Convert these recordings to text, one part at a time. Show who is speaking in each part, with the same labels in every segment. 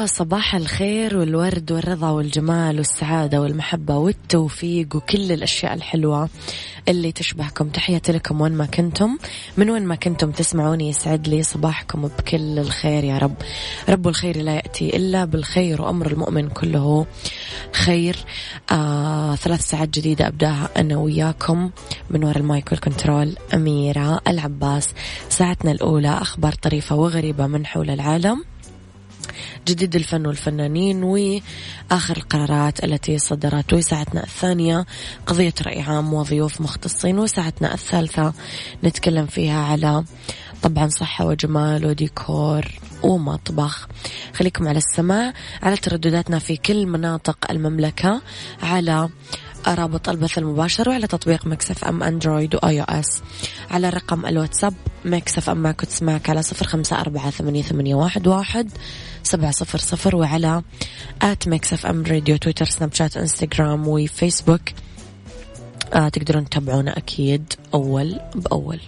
Speaker 1: يا صباح الخير والورد والرضا والجمال والسعادة والمحبة والتوفيق وكل الأشياء الحلوة اللي تشبهكم. تحياتي لكم وين ما كنتم من وين ما كنتم تسمعوني يسعد لي صباحكم بكل الخير يا رب. رب الخير لا يأتي إلا بالخير وأمر المؤمن كله خير. آه ثلاث ساعات جديدة أبدأها أنا وياكم من وراء ال mic وال control. أميرة العباس ساعتنا الأولى أخبار طريفة وغريبة من حول العالم. جديد الفن والفنانين وآخر القرارات التي صدرت وساعتنا الثانية. قضية رأي عام وضيوف مختصين وساعتنا الثالثة. نتكلم فيها على طبعا صحة وجمال وديكور ومطبخ. خليكم على السماع على تردداتنا في كل مناطق المملكة على رابط البث المباشر وعلى تطبيق Mix FM أندرويد و iOS. على رقم الواتساب Mix FM ما كنت على صفر خمسة أربعة ثمانية, ثمانية واحد, واحد سبعة صفر صفر وعلى at Mix FM راديو تويتر سناب شات إنستغرام وفيسبوك. آه تقدرون تتابعونا أكيد أول بأول.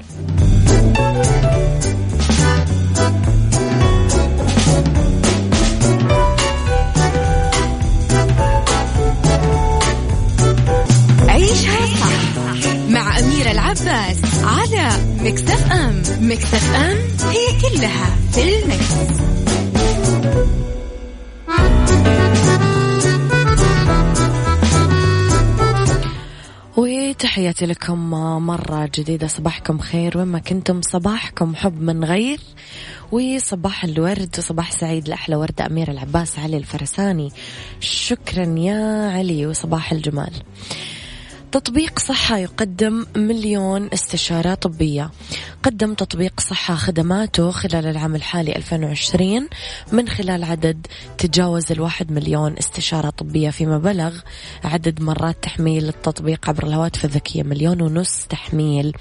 Speaker 2: أميرة العباس على مكتف أم. مكتف أم هي كلها في المكس.
Speaker 1: وتحياتي لكم مرة جديدة صباحكم خير وين ما كنتم صباحكم حب من غير. وصباح الورد وصباح سعيد لأحلى وردة أميرة العباس علي الفرساني. شكرا يا علي وصباح الجمال. تطبيق صحة يقدم مليون استشارة طبية. قدم تطبيق صحة خدماته خلال العام الحالي 2020 من خلال عدد تجاوز الواحد مليون استشارة طبية فيما بلغ عدد مرات تحميل التطبيق عبر الهواتف الذكية مليون ونص تحميل.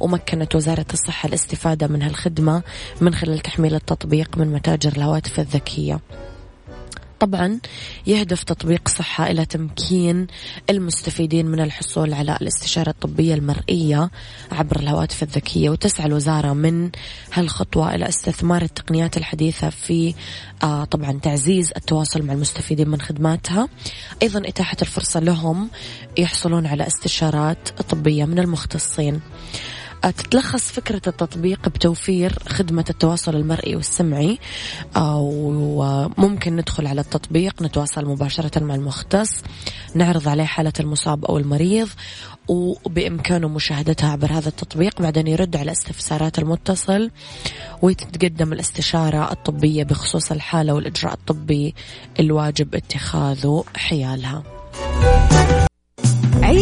Speaker 1: ومكنت وزارة الصحة الاستفادة من هالخدمة من خلال تحميل التطبيق من متاجر الهواتف الذكية. طبعا يهدف تطبيق صحة إلى تمكين المستفيدين من الحصول على الاستشارة الطبية المرئية عبر الهواتف الذكية. وتسعى الوزارة من هالخطوة إلى استثمار التقنيات الحديثة في آه طبعا تعزيز التواصل مع المستفيدين من خدماتها. أيضا إتاحة الفرصة لهم يحصلون على استشارات طبية من المختصين. تتلخص فكرة التطبيق بتوفير خدمة التواصل المرئي والسمعي وممكن ندخل على التطبيق نتواصل مباشرة مع المختص نعرض عليه حالة المصاب أو المريض وبإمكانه مشاهدتها عبر هذا التطبيق بعدين يرد على استفسارات المتصل وتتقدم الاستشارة الطبية بخصوص الحالة والإجراء الطبي الواجب اتخاذه حيالها.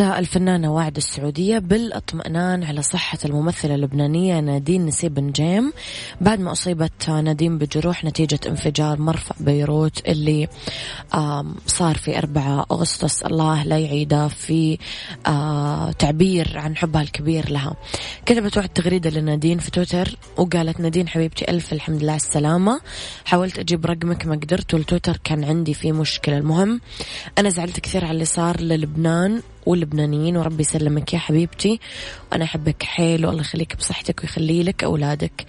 Speaker 1: الفنانة واعد السعودية بالإطمئنان على صحة الممثلة اللبنانية نادين نسيب نجيم بعد ما أصيبت نادين بجروح نتيجة انفجار مرفأ بيروت اللي صار في 4 أغسطس. الله لا يعيده في تعبير عن حبها الكبير لها. كتبت واحد تغريدة لنادين في تويتر وقالت نادين حبيبتي ألف الحمد لله على السلامة. حاولت أجيب رقمك ما قدرت والتويتر كان عندي فيه مشكلة. المهم أنا زعلت كثير على اللي صار للبنان. واللبنانيين وربي يسلمك يا حبيبتي. وأنا أحبك حيل والله يخليك بصحتك ويخلي لك أولادك.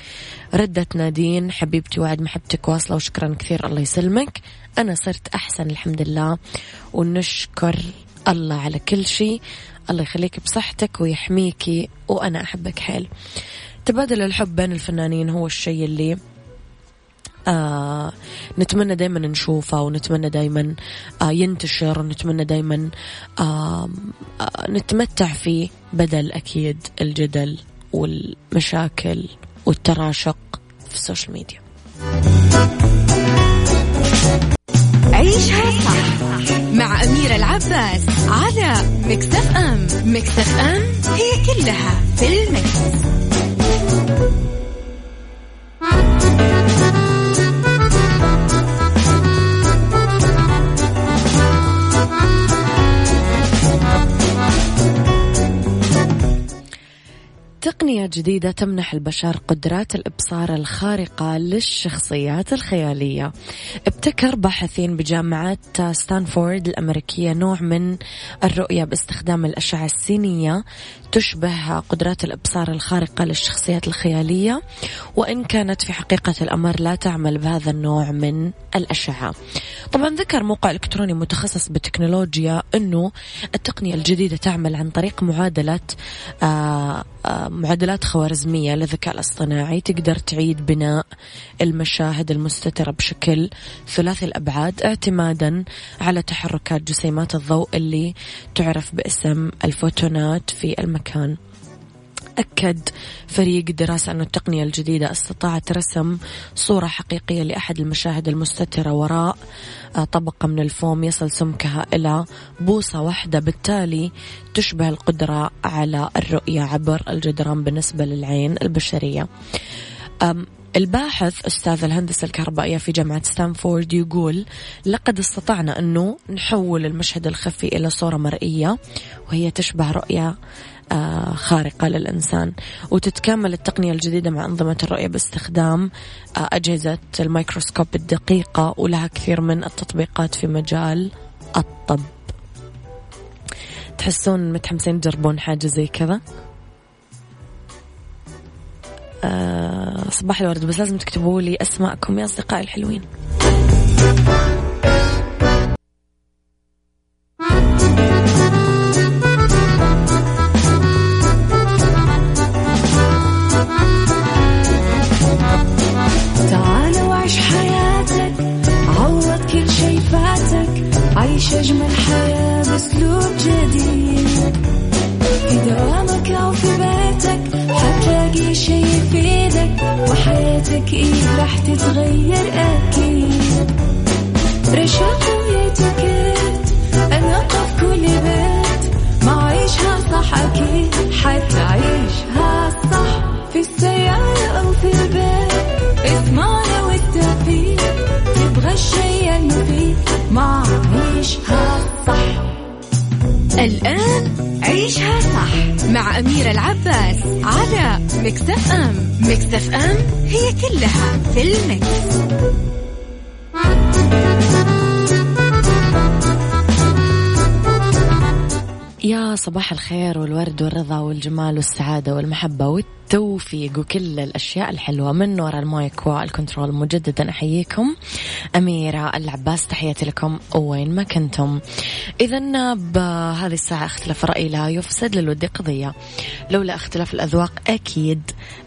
Speaker 1: ردت نادين حبيبتي وعد محبتك واصلة وشكرا كثير الله يسلمك. أنا صرت أحسن الحمد لله. ونشكر الله على كل شيء. الله يخليك بصحتك ويحميكي وأنا أحبك حيل. تبادل الحب بين الفنانين هو الشيء اللي آه نتمنى دايما نشوفه ونتمنى دايما آه ينتشر ونتمنى دايما آه نتمتع فيه بدل أكيد الجدل والمشاكل والتراشق في ال social media
Speaker 2: عيشها صح مع أميرة العباس على Mix FM Mix FM هي كلها في ال Mix.
Speaker 1: تقنية جديدة تمنح البشر قدرات الإبصار الخارقة للشخصيات الخيالية. ابتكر باحثين بجامعة ستانفورد الأمريكية نوع من الرؤية باستخدام الأشعة السينية تشبه قدرات الإبصار الخارقة للشخصيات الخيالية وإن كانت في حقيقة الأمر لا تعمل بهذا النوع من الأشعة. طبعا ذكر موقع إلكتروني متخصص بالتكنولوجيا أنه التقنية الجديدة تعمل عن طريق معادلة آه آه معادلات خوارزمية للذكاء الاصطناعي تقدر تعيد بناء المشاهد المستترة بشكل ثلاثي الأبعاد اعتمادا على تحركات جسيمات الضوء اللي تعرف باسم الفوتونات في المكان. أكد فريق دراسة أن التقنية الجديدة استطاعت رسم صورة حقيقية لأحد المشاهد المستترة وراء طبقة من الفوم يصل سمكها إلى بوصة واحدة بالتالي تشبه القدرة على الرؤية عبر الجدران بالنسبة للعين البشرية. الباحث أستاذ الهندسة الكهربائية في جامعة ستانفورد يقول لقد استطعنا أنه نحول المشهد الخفي إلى صورة مرئية وهي تشبه رؤية خارقة للإنسان. وتتكامل التقنية الجديدة مع أنظمة الرؤية باستخدام آه، أجهزة الميكروسكوب الدقيقة ولها كثير من التطبيقات في مجال الطب. تحسون متحمسين تجربون حاجة زي كذا؟ آه صباح الورد بس لازم تكتبوا لي أسماءكم يا أصدقائي الحلوين.
Speaker 2: على Mix FM Mix FM هي كلها في ال Mix.
Speaker 1: يا صباح الخير والورد والرضا والجمال والسعادة والمحبة والتوفيق وكل الأشياء الحلوة من وراء ال mic وال control. مجددا أحييكم. أميرة العباس تحياتي لكم. وين ما كنتم. إذا بهذه الساعة اختلاف الرأي لا يفسد للود قضية. لولا اختلاف الأذواق أكيد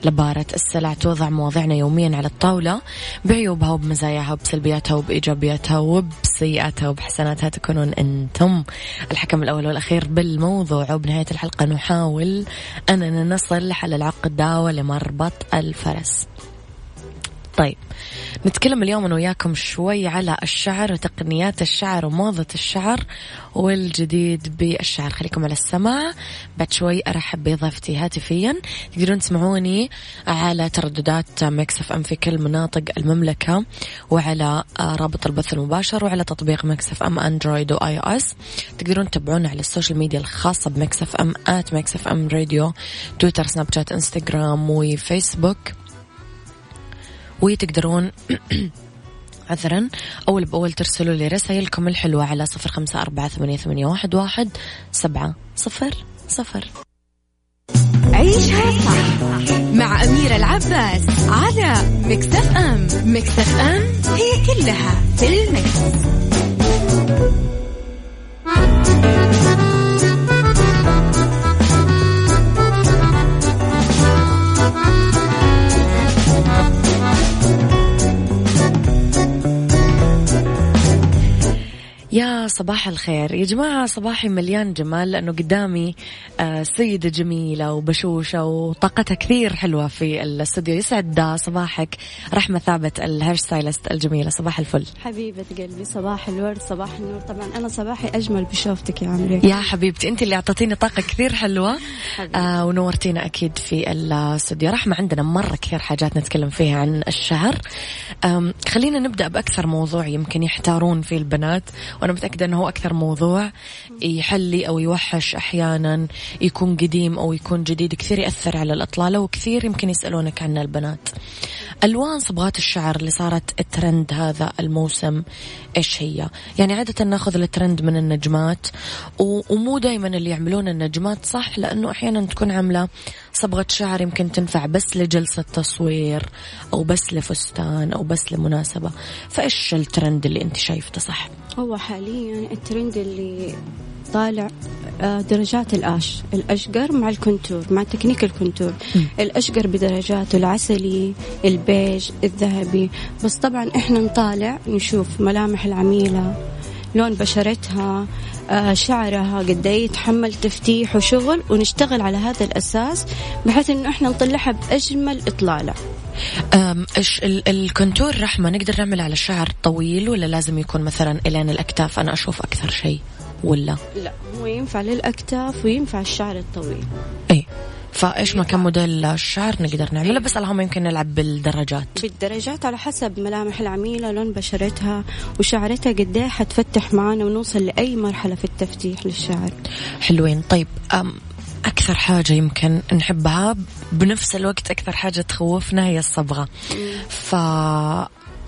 Speaker 1: لبارة السلع توضع مواضيعنا يوميا على الطاولة. بعيوبها وبمزاياها وبسلبياتها وبإيجابياتها وبسيئاتها وبحسناتها تكونون أنتم الحكم الأول والأخير بالموضوع. وبنهاية الحلقة نحاول أننا نصل لحل العقدة ولمربط الفرس. طيب نتكلم اليوم أنا وياكم شوي على الشعر وتقنيات الشعر وموضة الشعر والجديد بالشعر. خليكم على السماع. بعد شوي أرحب بضيفتي هاتفيا. تقدرون تسمعوني على ترددات Mix FM في كل مناطق المملكة وعلى رابط البث المباشر وعلى تطبيق Mix FM أندرويد و iOS تقدرون تتابعونا على ال social media الخاصة ب Mix FM at Mix FM راديو تويتر سناب شات إنستغرام وفيسبوك. وتقدرون عذرا. أول بأول ترسلوا لي رسائلكم الحلوة على صفر خمسة أربعة ثمانية, ثمانية واحد, واحد سبعة صفر صفر.
Speaker 2: عيشها صح مع أميرة العباس على مكتف أم. مكتف أم هي كلها في المكس.
Speaker 1: يا صباح الخير. يا جماعة صباحي مليان جمال لأنه قدامي آه، سيدة جميلة وبشوشة وطاقتها كثير حلوة في الاستوديو. يسعد صباحك. رحمة ثابت ال hair stylist الجميلة. صباح الفل.
Speaker 3: حبيبة قلبي صباح الورد صباح النور. طبعا أنا صباحي أجمل بشوفتك يا عمري.
Speaker 1: يا حبيبتي أنت اللي أعطيتيني طاقة كثير حلوة آه ونورتينا أكيد في الاستوديو. رحمة عندنا مرة كثير حاجات نتكلم فيها عن الشعر. خلينا نبدأ بأكثر موضوع يمكن يحتارون فيه البنات وأنا متأكدة أنه هو أكثر موضوع يحلي أو يوحش أحيانا يكون قديم أو يكون جديد كثير يأثر على الأطلالة وكثير يمكن يسألونك عنه البنات. ألوان صبغات الشعر اللي صارت الترند هذا الموسم إيش هي؟ يعني عادة ناخذ الترند من النجمات ومو دايما اللي يعملون النجمات صح لأنه أحيانا تكون عاملة صبغة شعر يمكن تنفع بس لجلسة تصوير أو بس لفستان أو بس لمناسبة. فإيش الترند اللي أنت شايفته صح؟
Speaker 3: هو حاليا الترند اللي طالع آه، درجات ال ash. الأشقر مع ال contour مع technique ال contour. الأشقر بدرجاته العسلي البيج الذهبي. بس طبعا إحنا نطالع نشوف ملامح العميلة لون بشرتها شعرها قد إيه يتحمل تفتيح وشغل ونشتغل على هذا الأساس بحيث إنه إحنا نطلعها بأجمل إطلالة.
Speaker 1: إيش ال contour رحمة نقدر نعمل على الشعر طويل ولا لازم يكون مثلا إلين الأكتاف؟ أنا أشوف أكثر شيء ولا؟
Speaker 3: لا هو ينفع للأكتاف وينفع الشعر الطويل.
Speaker 1: اي فايش ما كان موديل الشعر نقدر نعمله؟ بس اللهم يمكن نلعب بالدرجات.
Speaker 3: بالدرجات على حسب ملامح العميلة لون بشرتها وشعرتها قد إيه حتفتح معنا ونوصل لأي مرحلة في التفتيح للشعر.
Speaker 1: حلوين. طيب أكثر حاجة يمكن نحبها بنفس الوقت أكثر حاجة تخوفنا هي الصبغة. ف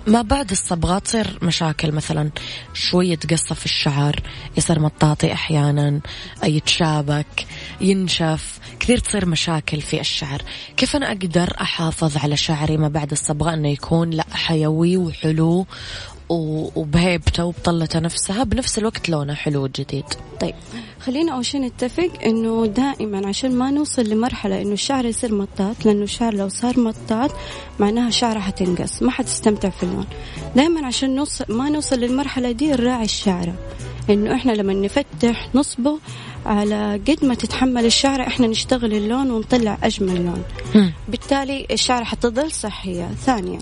Speaker 1: ما بعد الصبغة تصير مشاكل مثلا شوية تقصف الشعر يصير مطاطي أحيانا يتشابك. ينشف كثير تصير مشاكل في الشعر. كيف أنا أقدر أحافظ على شعري ما بعد الصبغة أنه يكون لا حيوي وحلو وبهيبته وبطلته نفسها بنفس الوقت لونه حلو وجديد.
Speaker 3: طيب. خلينا أول شيء نتفق إنه دائما عشان ما نوصل لمرحلة إنه الشعر يصير مطاط لأنه الشعر لو صار مطاط معناها شعره حتنقص ما حتستمتع في اللون. دائما عشان نوصل ما نوصل للمرحلة دي نراعي الشعرة. إنه إحنا لما نفتح نصبه على قد ما تتحمل الشعرة إحنا نشتغل اللون ونطلع أجمل لون. بالتالي الشعرة حتظل صحية. ثانيا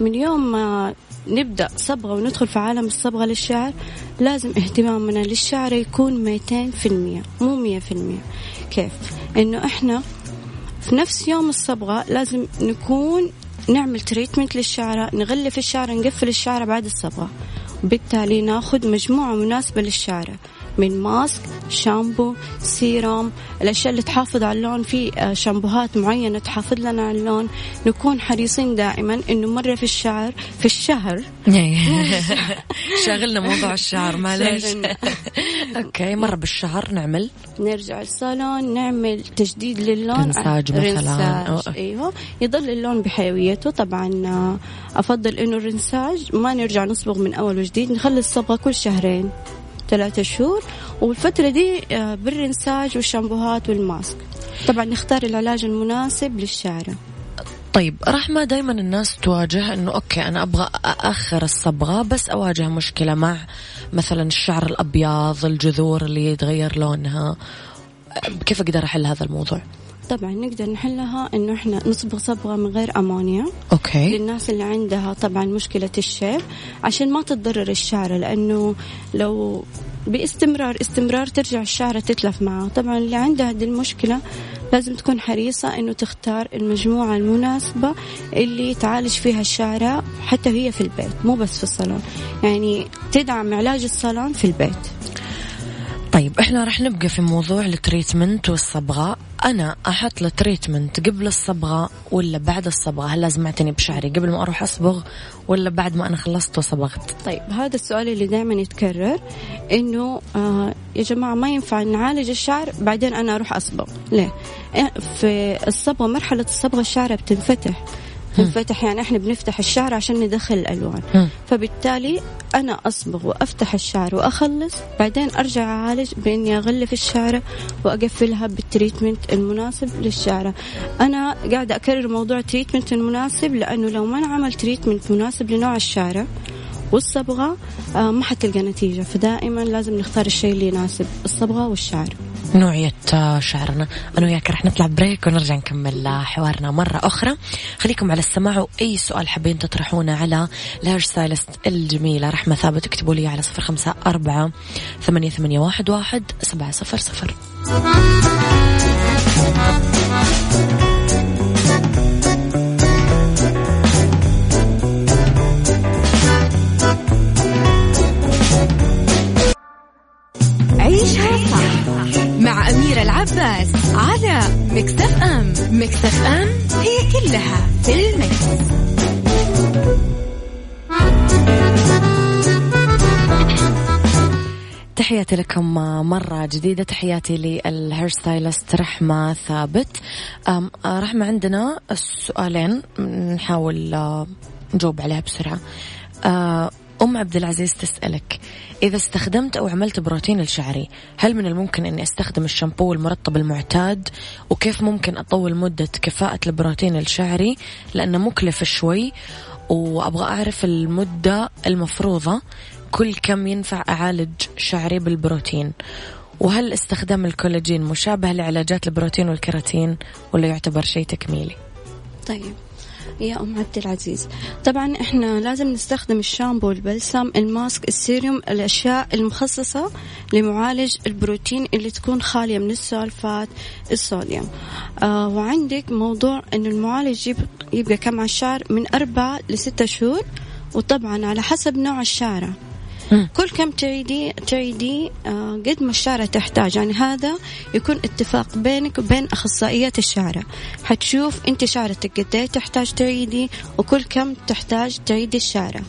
Speaker 3: من يوم ما نبدأ صبغة وندخل في عالم الصبغة للشعر لازم اهتمامنا للشعر يكون ميتين في المية مو مية في المية. كيف؟ إنه إحنا في نفس يوم الصبغة لازم نكون نعمل treatment للشعرة نغلف الشعرة نقفل الشعرة بعد الصبغة. وبالتالي ناخذ مجموعة مناسبة للشعرة من mask شامبو سيروم الأشياء اللي تحافظ على اللون. في آه، شامبوهات معينة تحافظ لنا على اللون. نكون حريصين دائما إنه مرة في الشهر في الشهر.
Speaker 1: شاغلنا موضوع الشعر معلش okay مرة بالشهر نعمل.
Speaker 3: نرجع الصالون نعمل تجديد للون.
Speaker 1: rinçage مثلا.
Speaker 3: أيوه. يضل اللون بحيويته. طبعا آه، أفضل إنه ال rinçage. ما نرجع نصبغ من أول وجديد نخلي الصبغة كل شهرين. ثلاثة شهور. والفترة دي آه، بال rinçage والشامبوهات وال mask. طبعا نختار العلاج المناسب للشعر
Speaker 1: طيب رحمة دايما الناس تواجه إنه okay أنا أبغى اخر الصبغة بس أواجه مشكلة مع مثلا الشعر الأبيض الجذور اللي يتغير لونها. كيف أقدر أحل هذا الموضوع؟
Speaker 3: طبعا نقدر نحلها إنه إحنا نصبغ صبغة من غير أمونيا.
Speaker 1: okay.
Speaker 3: للناس اللي عندها طبعا مشكلة الشيب عشان ما تتضرر الشعره لأنه لو باستمرار استمرار ترجع الشعره تتلف معها طبعا اللي عندها هذه المشكلة لازم تكون حريصة إنه تختار المجموعة المناسبة اللي تعالج فيها الشعرة حتى هي في البيت مو بس في الصالون. يعني تدعم علاج الصالون في البيت.
Speaker 1: طيب إحنا راح نبقى في موضوع ال treatment والصبغة. أنا أحط له treatment قبل الصبغة ولا بعد الصبغة؟ هل لازم أعتني بشعري قبل ما أروح أصبغ ولا بعد ما أنا خلصت وصبغت؟
Speaker 3: طيب هذا السؤال اللي دائما يتكرر إنه آه يا جماعة ما ينفع نعالج الشعر بعدين أنا أروح أصبغ. ليه؟ إيه، في الصبغة مرحلة الصبغة الشعر بتنفتح. تنفتح يعني إحنا بنفتح الشعر عشان ندخل
Speaker 1: الألوان.
Speaker 3: فبالتالي أنا أصبغ وأفتح الشعر وأخلص. بعدين أرجع أعالج بإني أغلف الشعره وأقفلها بال treatment المناسب للشعره أنا قاعدة أكرر موضوع ال treatment المناسب لأنه لو ما انعمل treatment مناسب لنوع الشعره والصبغة آه ما حتلقى نتيجة. فدائما لازم نختار الشيء اللي يناسب الصبغة والشعر.
Speaker 1: نوعية آه، شعرنا. أنا وياك رح نطلع break ونرجع نكمل آه، حوارنا مرة أخرى. خليكم على السماع وأي سؤال حابين تطرحونه على ال hair stylist الجميلة. رحمة ثابت اكتبوا لي على صفر خمسة أربعة ثمانية, ثمانية واحد, واحد سبعة صفر صفر.
Speaker 2: أميرة العباس على Mix FM. Mix FM هي كلها في ال mix.
Speaker 1: تحياتي لكم مرة جديدة تحياتي لل hair stylist رحمة ثابت. رحمة عندنا السؤالين نحاول آه، نجاوب عليها بسرعة. آه، أم عبد العزيز تسألك إذا استخدمت أو عملت بروتين لشعري هل من الممكن أني أستخدم الشامبو المرطب المعتاد؟ وكيف ممكن أطول مدة كفاءة البروتين الشعري؟ لأنه مكلف شوي وأبغى أعرف المدة المفروضة كل كم ينفع أعالج شعري بالبروتين؟ وهل استخدام الكولاجين مشابه لعلاجات البروتين والكيراتين ولا يعتبر شيء تكميلي؟
Speaker 3: طيب. يا أم عبد العزيز. طبعا إحنا لازم نستخدم الشامبو البلسم الماسك السيروم الأشياء المخصصة لمعالج البروتين اللي تكون خالية من السلفات الصوديوم. آه وعندك موضوع إنه المعالج يب- يبقى كم على الشعر؟ من أربعة لستة شهور. وطبعا على حسب نوع
Speaker 1: الشعرة.
Speaker 3: كل كم تعيدي تعيدي آه، قد ما الشعرة تحتاج. يعني هذا يكون اتفاق بينك وبين أخصائيات الشعرة حتشوف أنت شعرتك قد إيه تحتاج تعيدي وكل كم تحتاج تعيدي الشعرة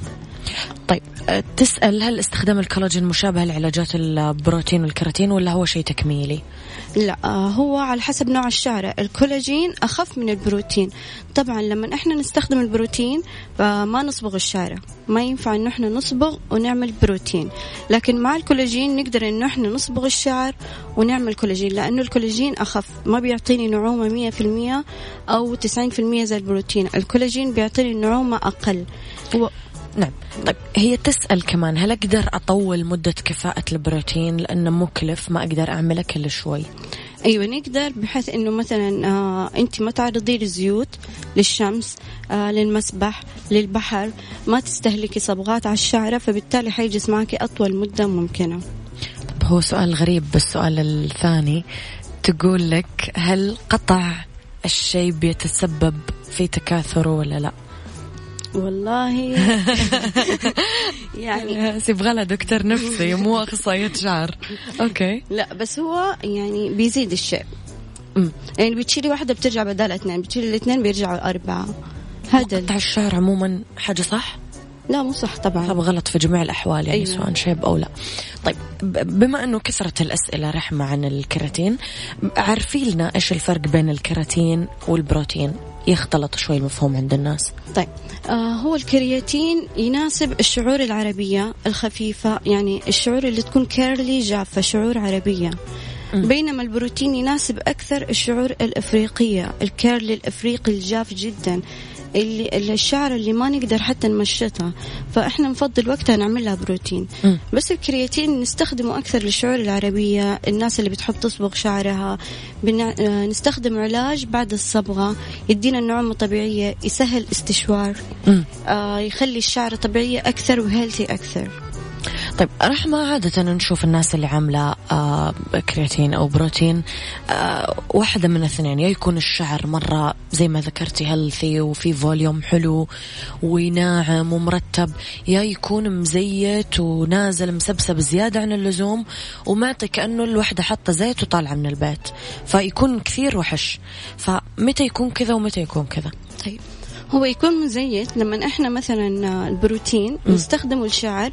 Speaker 1: طيب أه، تسأل هل استخدام الكولاجين مشابه لعلاجات البروتين والكيراتين ولا هو شيء تكميلي؟
Speaker 3: لا آه، هو على حسب نوع الشعرة الكولاجين أخف من البروتين. طبعا لما إحنا نستخدم البروتين فما نصبغ الشعرة ما ينفع إنه إحنا نصبغ ونعمل بروتين. لكن مع الكولاجين نقدر إنه إحنا نصبغ الشعر ونعمل كولاجين لأنه الكولاجين أخف. ما بيعطيني نعومة مية في المية أو تسعين في المية زي البروتين. الكولاجين بيعطيني نعومة أقل. هو
Speaker 1: نعم. طيب هي تسأل كمان هل أقدر أطول مدة كفاءة البروتين؟ لأنه مكلف ما أقدر أعمله كل شوي.
Speaker 3: أيوه نقدر بحيث إنه مثلا آه أنت ما تعرضي للزيوت للشمس آه للمسبح للبحر ما تستهلكي صبغات على الشعرة فبالتالي حيجلس معك أطول مدة ممكنة.
Speaker 1: طب هو سؤال غريب بالسؤال الثاني تقول لك هل قطع الشيء بيتسبب في تكاثره ولا لا؟
Speaker 3: والله. يعني
Speaker 1: يبغى لها دكتور نفسي مو اخصائيه شعر. أوكي.
Speaker 3: لا بس هو يعني بيزيد الشيء. يعني بتشيلي واحدة بترجع بدال اثنين بتشيلي الاثنين بيرجعوا أربعة. هذا
Speaker 1: قطع الشعر عموما حاجة صح؟
Speaker 3: لا مو صح طبعا.
Speaker 1: طب غلط في جميع الأحوال يعني
Speaker 3: أيوة.
Speaker 1: سواء شيب أو لا. طيب بما أنه كثرت الأسئلة رحمة عن الكيراتين عرفي لنا إيش الفرق بين الكيراتين والبروتين؟ يختلط شوي المفهوم عند الناس.
Speaker 3: طيب آه هو الكيراتين يناسب الشعور العربية الخفيفة يعني الشعور اللي تكون curly جافة شعور عربية. بينما البروتين يناسب أكثر الشعور الإفريقية ال curly الإفريقي الجاف جدا. اللي الشعر اللي ما نقدر حتى نمشطها فإحنا نفضل وقتها نعمل لها بروتين
Speaker 1: مم.
Speaker 3: بس الكرياتين نستخدمه أكثر للشعور العربية الناس اللي بتحب تصبغ شعرها بنع... آه، نستخدم علاج بعد الصبغة يدينا النعومه طبيعية يسهل استشوار. آه يخلي الشعر طبيعية أكثر وهيلثي أكثر
Speaker 1: طيب رحمة عادة نشوف الناس اللي عاملة آه كرياتين أو بروتين آه واحدة من الاثنين يا يكون الشعر مرة زي ما ذكرتي healthy وفي volume حلو وناعم ومرتب يا يكون مزيت ونازل مسبسب زيادة عن اللزوم ومعطي كأنه الوحدة حاطة زيت وطالعة من البيت فيكون كثير وحش. فمتى يكون كذا ومتى يكون كذا؟
Speaker 3: طيب هو يكون مزيت لما إحنا مثلا البروتين نستخدمه لشعر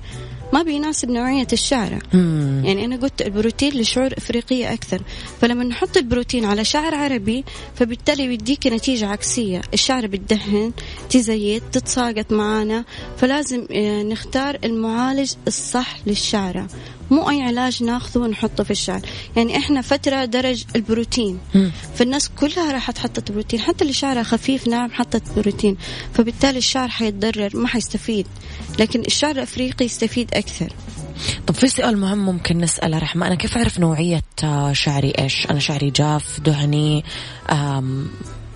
Speaker 3: ما بيناسب نوعية الشعرة
Speaker 1: مم.
Speaker 3: يعني أنا قلت البروتين لشعور إفريقية أكثر. فلما نحط البروتين على شعر عربي فبالتالي بيديك نتيجة عكسية. الشعر بتدهن تزيت تتساقط معانا. فلازم آه، نختار المعالج الصح للشعرة. مو أي علاج ناخذه ونحطه في الشعر. يعني إحنا فترة درج البروتين. فالناس كلها راحت حطت بروتين حتى اللي شعرها خفيف ناعم حطت بروتين. فبالتالي الشعر حيتضرر ما حيستفيد. لكن الشعر الأفريقي يستفيد أكثر.
Speaker 1: طب في سؤال مهم ممكن نسأله رحمة. أنا كيف أعرف نوعية آه، شعري إيش؟ أنا شعري جاف دهني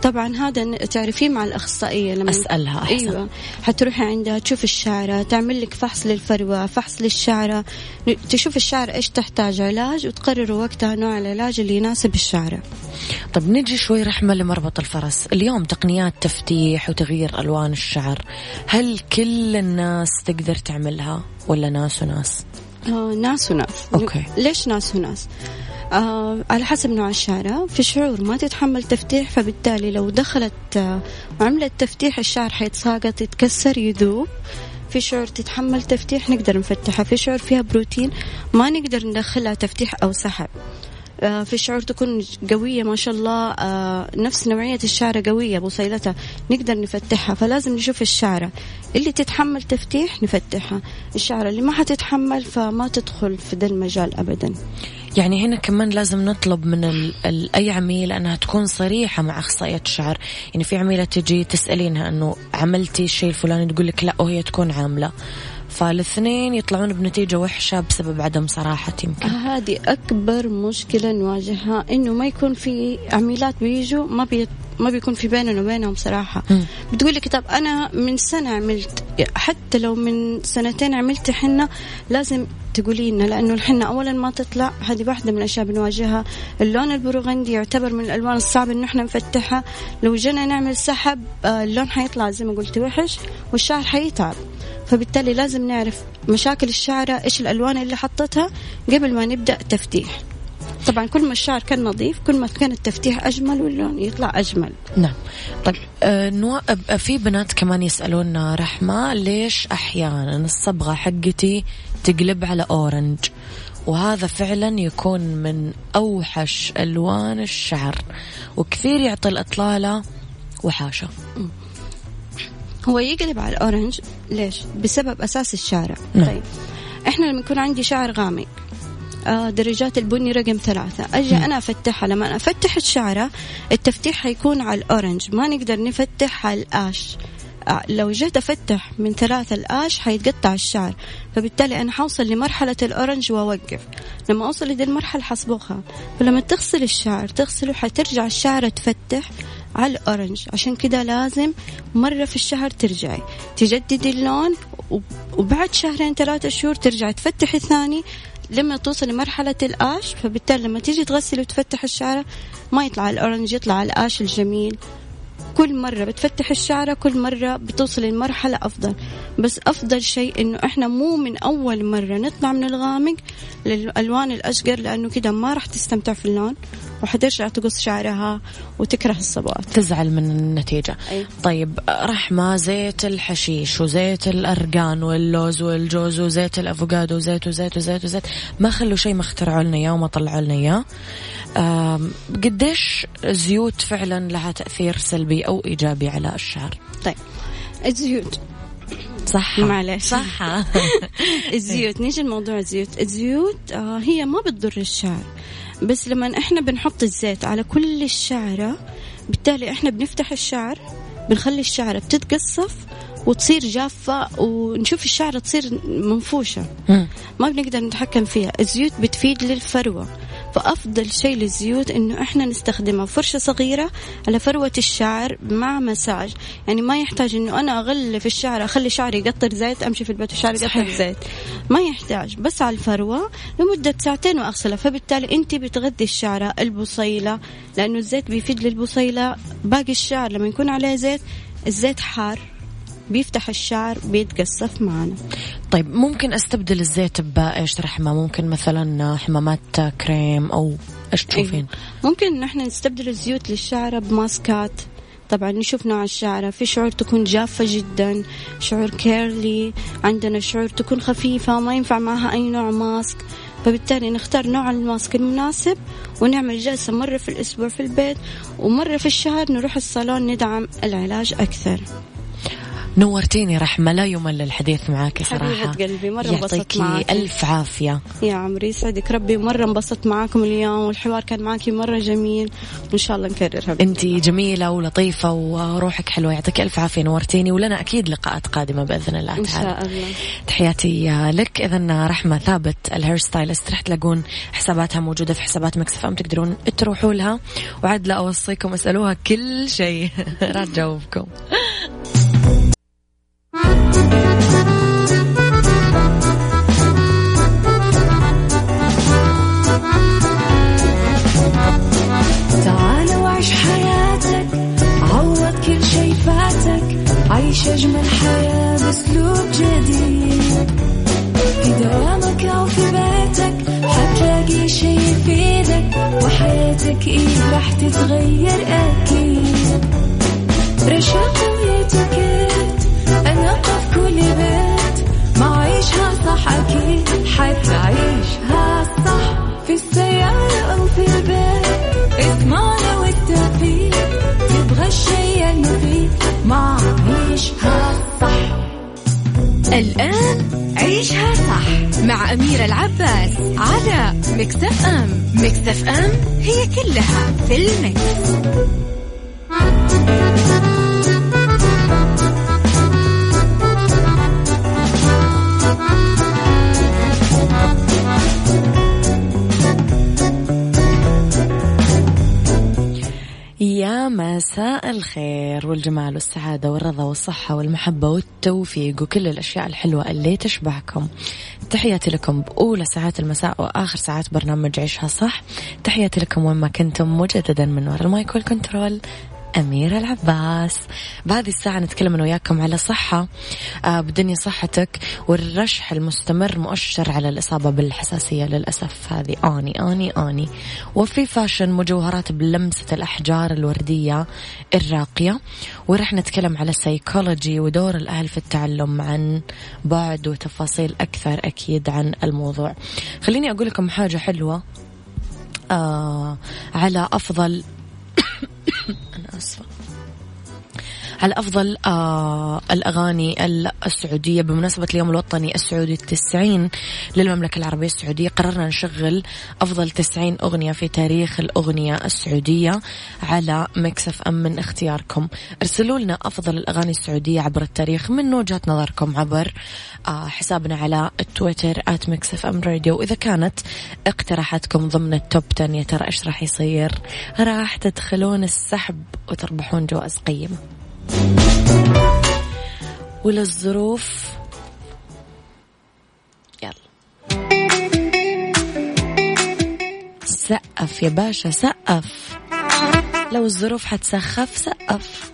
Speaker 3: طبعا هذا تعرفيه مع الأخصائية لما
Speaker 1: أسألها أحسن.
Speaker 3: أيوة. حتروحي عندها تشوف الشعرة تعمل لك فحص للفروة فحص للشعرة. تشوف الشعر إيش تحتاج علاج وتقرروا وقتها نوع العلاج اللي يناسب الشعرة.
Speaker 1: طب نجي شوي رحمة لمربط الفرس. اليوم تقنيات تفتيح وتغيير ألوان الشعر. هل كل الناس تقدر تعملها ولا ناس وناس؟
Speaker 3: آه ناس وناس.
Speaker 1: أوكي.
Speaker 3: ليش ناس وناس؟ آه على حسب نوع الشعرة في شعور ما تتحمل تفتيح فبالتالي لو دخلت آه وعملت تفتيح الشعر حيتساقط يتكسر يذوب. في شعور تتحمل تفتيح نقدر نفتحها. في شعور فيها بروتين ما نقدر ندخلها تفتيح أو سحب. آه، في شعور تكون قوية ما شاء الله آه، نفس نوعية الشعرة قوية بصيلتها نقدر نفتحها. فلازم نشوف الشعرة اللي تتحمل تفتيح نفتحها. الشعرة اللي ما حتتحمل فما تدخل في ذا المجال أبدا.
Speaker 1: يعني هنا كمان لازم نطلب من ال ال أي عميل أنها تكون صريحة مع أخصائية الشعر. يعني في عميلة تجي تسألينها أنه عملتي الشيء الفلاني تقول لك لا وهي تكون عاملة. فالاثنين يطلعون بنتيجة وحشة بسبب عدم صراحة يمكن.
Speaker 3: هذه أكبر مشكلة نواجهها إنه ما يكون في عميلات بيجوا ما بي ما بيكون في بيننا وبينهم صراحة. بتقول لك طب أنا من سنة عملت حتى لو من سنتين عملت حنة لازم تقولي لنا لأنه الحنة أولا ما تطلع. هذه واحدة من الأشياء بنواجهها. اللون البروغندي يعتبر من الألوان الصعبة إنه إحنا نفتحها. لو جينا نعمل سحب آه، اللون حيطلع زي ما قلت وحش والشعر حيتعب. فبالتالي لازم نعرف مشاكل الشعرة إيش الألوان اللي حطتها قبل ما نبدأ تفتيح طبعا كل ما الشعر كان نظيف كل ما كان التفتيح أجمل واللون يطلع أجمل.
Speaker 1: نعم. طيب آه نوا... آه، في بنات كمان يسألونا رحمة ليش أحيانا الصبغة حقتي تقلب على أورنج؟ وهذا فعلا يكون من أوحش ألوان الشعر. وكثير يعطي الإطلالة وحاشة.
Speaker 3: هو يقلب على الأورنج. ليش؟ بسبب أساس الشعرة
Speaker 1: نعم.
Speaker 3: طيب. إحنا لما يكون عندي شعر غامق آه، درجات البني رقم ثلاثة أجي أنا أفتحها. لما أنا أفتح الشعرة التفتيح حيكون على الأورنج. ما نقدر نفتح على الآش. آه، لو جيت أفتح من ثلاثة الآش حيتقطع الشعر. فبالتالي أنا حوصل لمرحلة الأورنج وأوقف. لما أوصل لدي المرحلة حصبغها فلما تغسل الشعر تغسله حترجع الشعر تفتح. على الأورنج. عشان كده لازم مرة في الشهر ترجعي. تجددي اللون وب- وبعد شهرين ثلاثة شهور ترجعي. تفتحي ثاني لما توصل لمرحلة الآش. فبالتالي لما تيجي تغسلي وتفتح الشعرة ما يطلع الأورنج يطلع الآش الجميل. كل مرة بتفتح الشعرة كل مرة بتوصل لمرحلة أفضل. بس أفضل شيء إنه إحنا مو من أول مرة نطلع من الغامق للألوان الأشقر لأنه كده ما راح تستمتع في اللون. وحترجع تقص شعرها وتكره الصبغات
Speaker 1: تزعل من النتيجة.
Speaker 3: أي.
Speaker 1: طيب رحمة زيت الحشيش وزيت الأرقان واللوز والجوز وزيت الأفوكادو وزيت وزيت وزيت وزيت ما خلوا شيء ما اخترعوا لنا إياه وما طلعوا لنا إياه. قديش زيوت فعلا لها تأثير سلبي أو إيجابي على الشعر؟
Speaker 3: طيب الزيوت.
Speaker 1: صح
Speaker 3: معلش.
Speaker 1: صح
Speaker 3: الزيوت نيجي لموضوع الزيوت. الزيوت آه هي ما بتضر الشعر. بس لما إحنا بنحط الزيت على كل الشعرة بالتالي إحنا بنفتح الشعر بنخلي الشعرة بتتقصف وتصير جافة ونشوف الشعرة تصير منفوشة. ما بنقدر نتحكم فيها. الزيوت بتفيد للفروة. فأفضل شيء للزيوت إنه إحنا نستخدمها فرشة صغيرة على فروة الشعر مع مساج. يعني ما يحتاج إنه أنا أغلف الشعر أخلي شعري يقطر زيت أمشي في البيت وشعري يقطر زيت. ما يحتاج. بس على الفروة لمدة ساعتين وأغسلها. فبالتالي أنت بتغذي الشعرة البصيلة لأنه الزيت بيفيد للبصيلة. باقي الشعر لما يكون عليه زيت الزيت حار. بيفتح الشعر بيتقصف معنا.
Speaker 1: طيب ممكن أستبدل الزيت بايش رحمة؟ ممكن مثلا حمامات كريم أو إيش تشوفين؟
Speaker 3: أيوة. ممكن ان إحنا نستبدل الزيوت للشعر بماسكات. طبعا نشوف نوع الشعرة في شعور تكون جافة جدا شعور curly. عندنا شعور تكون خفيفة ما ينفع معها أي نوع mask. فبالتالي نختار نوع ال mask المناسب ونعمل جلسة مرة في الأسبوع في البيت ومرة في الشهر نروح الصالون ندعم العلاج أكثر.
Speaker 1: نورتيني رحمة لا يمل الحديث معك صراحة.
Speaker 3: حبيبة قلبي مرة انبسطت معك
Speaker 1: ألف عافية.
Speaker 3: يا عمري يسعدك ربي مرة انبسطت معاكم اليوم والحوار كان معك مرة جميل وإن شاء الله نكررها
Speaker 1: أنت جميلة ولطيفة وروحك حلوة يعطيك ألف عافية نورتيني ولنا أكيد لقاءات قادمة بإذن الله
Speaker 3: تعالى إن شاء الله.
Speaker 1: تحياتي لك. إذا رحمة ثابت ال hair stylist رح تلاقون حساباتها موجودة في حسابات Mix FM تقدرون تروحوا لها. وعد لا أوصيكم اسألوها كل شيء. راح تجاوبكم.
Speaker 4: تعال وعيش حياتك عوض كل شي فاتك عيش أجمل حياة بأسلوب جديد. في دوامك أو في بيتك حتلاقي شي يفيدك وحياتك إيه راح تتغير أكيد. رشاق في السيارة أو في البيت اسمعنا والتوفيق تبغى الشيء المفيد. ما عيشها صح.
Speaker 2: الآن عيشها صح مع أميرة العباس على مكتف أم. مكتف أم هي كلها في المكس.
Speaker 1: مساء الخير والجمال والسعادة والرضا والصحة والمحبة والتوفيق وكل الأشياء الحلوة اللي تشبهكم. تحياتي لكم بأولى ساعات المساء وآخر ساعات برنامج عيشها صح. تحياتي لكم وين ما كنتم مجددا من وراء المايك والكنترول. أميرة العباس. بهذه الساعة نتكلم أنا وياكم على صحة. آه بدنيا صحتك والرشح المستمر مؤشر على الإصابة بالحساسية للأسف. هذه آني آني آني. وفي fashion مجوهرات بلمسة الأحجار الوردية الراقية. ورح نتكلم على السيكولوجي ودور الأهل في التعلم عن بعد وتفاصيل أكثر أكيد عن الموضوع. خليني أقول لكم حاجة حلوة. آه على أفضل أنا آسفة على أفضل آه الأغاني السعودية بمناسبة اليوم الوطني السعودي التسعين للمملكة العربية السعودية. قررنا نشغل أفضل تسعين أغنية في تاريخ الأغنية السعودية على Mix FM من اختياركم. ارسلوا لنا أفضل الأغاني السعودية عبر التاريخ من وجهة نظركم عبر آه حسابنا على تويتر at Mix FM Radio وإذا كانت اقتراحاتكم ضمن ال top 10 يا ترى إيش راح يصير؟ راح تدخلون السحب وتربحون جوائز قيمة. وللظروف يلا. سقف يا باشا سقف. لو الظروف حتسخف سقف.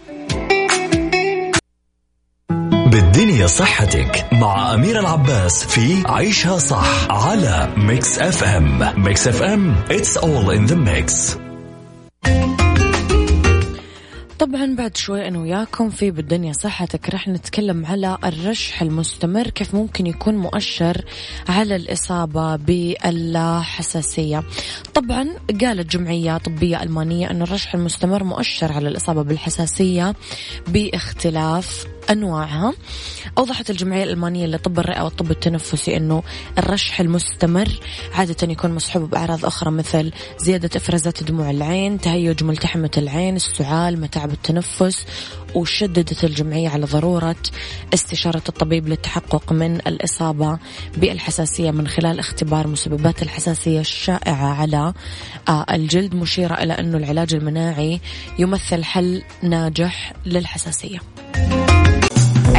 Speaker 5: بالدنيا صحتك مع أميرة العباس في عيشها صح على Mix FM Mix FM it's all in the mix.
Speaker 1: طبعا بعد شوي أنا وياكم في بالدنيا صحتك رح نتكلم على الرشح المستمر كيف ممكن يكون مؤشر على الإصابة بالحساسية. طبعا قالت جمعية طبية ألمانية ان الرشح المستمر مؤشر على الإصابة بالحساسية باختلاف أنواعها. أوضحت الجمعية الألمانية لطب الرئة والطب التنفسي أنه الرشح المستمر عادة يكون مصحوب بأعراض أخرى مثل زيادة إفرازات دموع العين تهيج ملتحمة العين السعال متاعب التنفس وشددت الجمعية على ضرورة استشارة الطبيب للتحقق من الإصابة بالحساسية من خلال اختبار مسببات الحساسية الشائعة على آه، الجلد مشيرة إلى أنه العلاج المناعي يمثل حل ناجح للحساسية.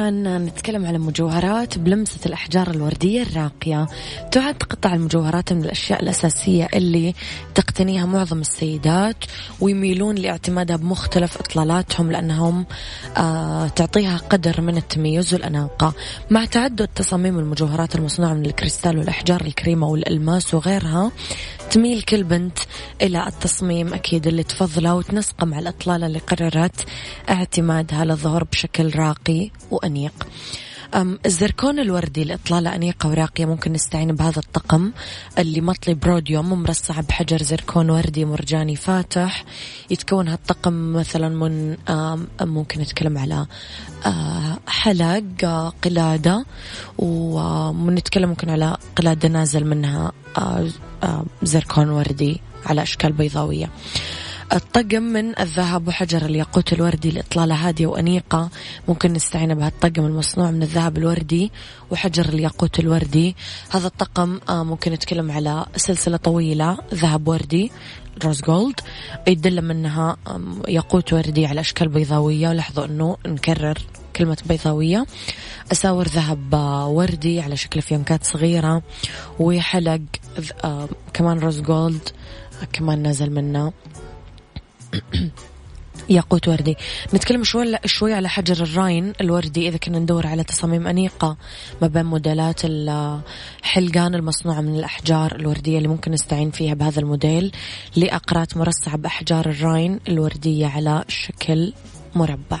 Speaker 1: عشان نتكلم على مجوهرات بلمسة الأحجار الوردية الراقية. تعد قطع المجوهرات من الأشياء الأساسية اللي تقتنيها معظم السيدات ويميلون لاعتمادها بمختلف إطلالاتهم لأنهم آه تعطيها قدر من التميز والأناقة. مع تعدد تصاميم المجوهرات المصنوعة من الكريستال والأحجار الكريمة والألماس وغيرها تميل كل بنت إلى التصميم أكيد اللي تفضله وتنسقه مع الإطلالة اللي قررت اعتمادها للظهور بشكل راقي وأنيق الزركون الوردي لإطلالة أنيقة وراقية ممكن نستعين بهذا الطقم اللي مطلي بروديوم مرصع بحجر زركون وردي مرجاني فاتح. يتكون هالطقم مثلا من ممكن نتكلم على حلق قلادة ونتكلم ممكن على قلادة نازل منها زركون وردي على أشكال بيضاوية. الطقم من الذهب وحجر الياقوت الوردي لإطلالة هادية وأنيقة. ممكن نستعين بهالطقم المصنوع من الذهب الوردي وحجر الياقوت الوردي. هذا الطقم آه، ممكن نتكلم على سلسلة طويلة ذهب وردي روز جولد يدل منها ياقوت وردي على أشكال بيضاوية. ولاحظوا أنه نكرر كلمة بيضاوية. أساور ذهب آه، وردي على شكل فيونكات صغيرة. وحلق آه، كمان rose gold كمان نازل منه. ياقوت وردي. نتكلم شوي شوي على حجر الراين الوردي إذا كنا ندور على تصاميم أنيقة ما بين موديلات الحلقان المصنوعة من الأحجار الوردية اللي ممكن نستعين فيها بهذا الموديل لأقراط مرصعة بأحجار الراين الوردية على شكل مربع.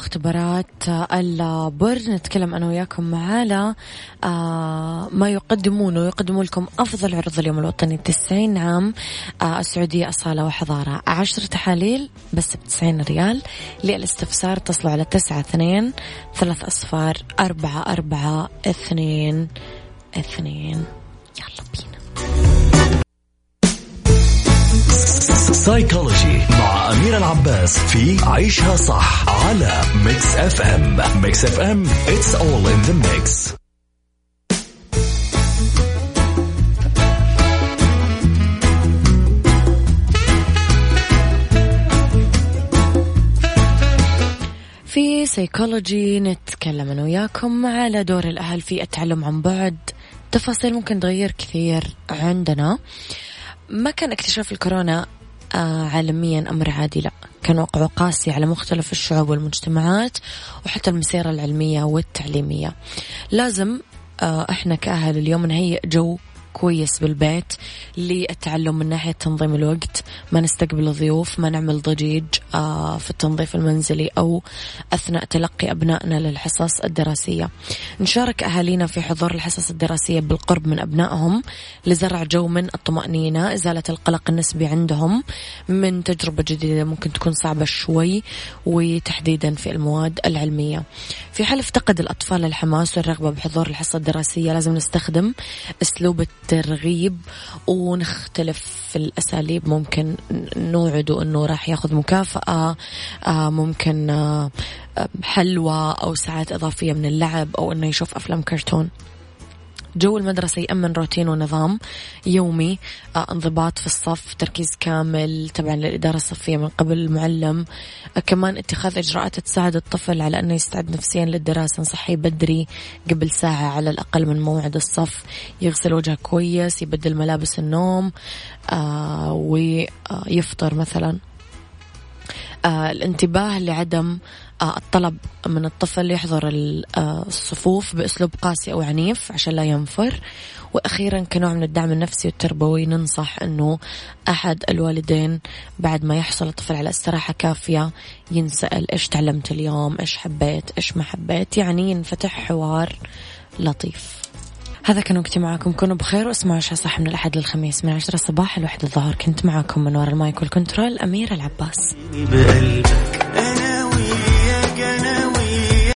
Speaker 1: مختبرات البرج نتكلم أنا وياكم على آه، ما يقدمونه يقدمون لكم أفضل عروض اليوم الوطني 90 عام آه، السعودية أصالة وحضارة عشر تحاليل بس بتسعين ريال. للاستفسار اتصلوا على تسعة اثنين ثلاث أصفار أربعة أربعة اثنين اثنين. يلا بينا.
Speaker 5: سايكولوجي مع أميرة العباس في عيشها صح على Mix FM Mix FM it's all in the mix.
Speaker 1: في سيكولوجي نتكلم أنا وياكم على دور الأهل في التعلم عن بعد. تفاصيل ممكن تغير كثير عندنا. ما كان اكتشاف الكورونا عالميا أمر عادي. لا كان وقعه قاسي على مختلف الشعوب والمجتمعات وحتى المسيرة العلمية والتعليمية. لازم آه، إحنا كأهل اليوم نهيئ جو كويس بالبيت للتعلم من ناحية تنظيم الوقت ما نستقبل ضيوف ما نعمل ضجيج آه، في التنظيف المنزلي أو أثناء تلقي أبنائنا للحصص الدراسية. نشارك أهالينا في حضور الحصص الدراسية بالقرب من أبنائهم لزرع جو من الطمأنينة إزالة القلق النسبي عندهم من تجربة جديدة ممكن تكون صعبة شوي وتحديدا في المواد العلمية. في حال افتقد الأطفال الحماس والرغبة بحضور الحصة الدراسية لازم نستخدم أسلوب الترغيب ونختلف في الأساليب. ممكن نوعده أنه راح ياخذ مكافأة آه، ممكن آه، حلوى أو ساعات إضافية من اللعب أو أنه يشوف أفلام كرتون. جو المدرسة يأمن روتين ونظام يومي آه، انضباط في الصف تركيز كامل طبعا للإدارة الصفية من قبل المعلم آه، كمان اتخاذ إجراءات تساعد الطفل على أنه يستعد نفسيا للدراسة. نصحيه بدري قبل ساعة على الأقل من موعد الصف. يغسل وجهه كويس يبدل ملابس النوم آه ويفطر مثلا. آه الانتباه لعدم آه الطلب من الطفل يحضر آه، الصفوف بأسلوب قاسي أو عنيف عشان لا ينفر. وأخيرا كنوع من الدعم النفسي والتربوي ننصح أنه أحد الوالدين بعد ما يحصل الطفل على استراحة كافية ينسأل إيش تعلمت اليوم إيش حبيت إيش ما حبيت. يعني ينفتح حوار لطيف. هذا كان وقتي معاكم. كونوا بخير واسمعوا عشاء صح من الأحد للخميس. من عشرة الصباح لواحد الظهر. كنت معاكم من وراء المايك والكنترول أميرة العباس. بقلبك.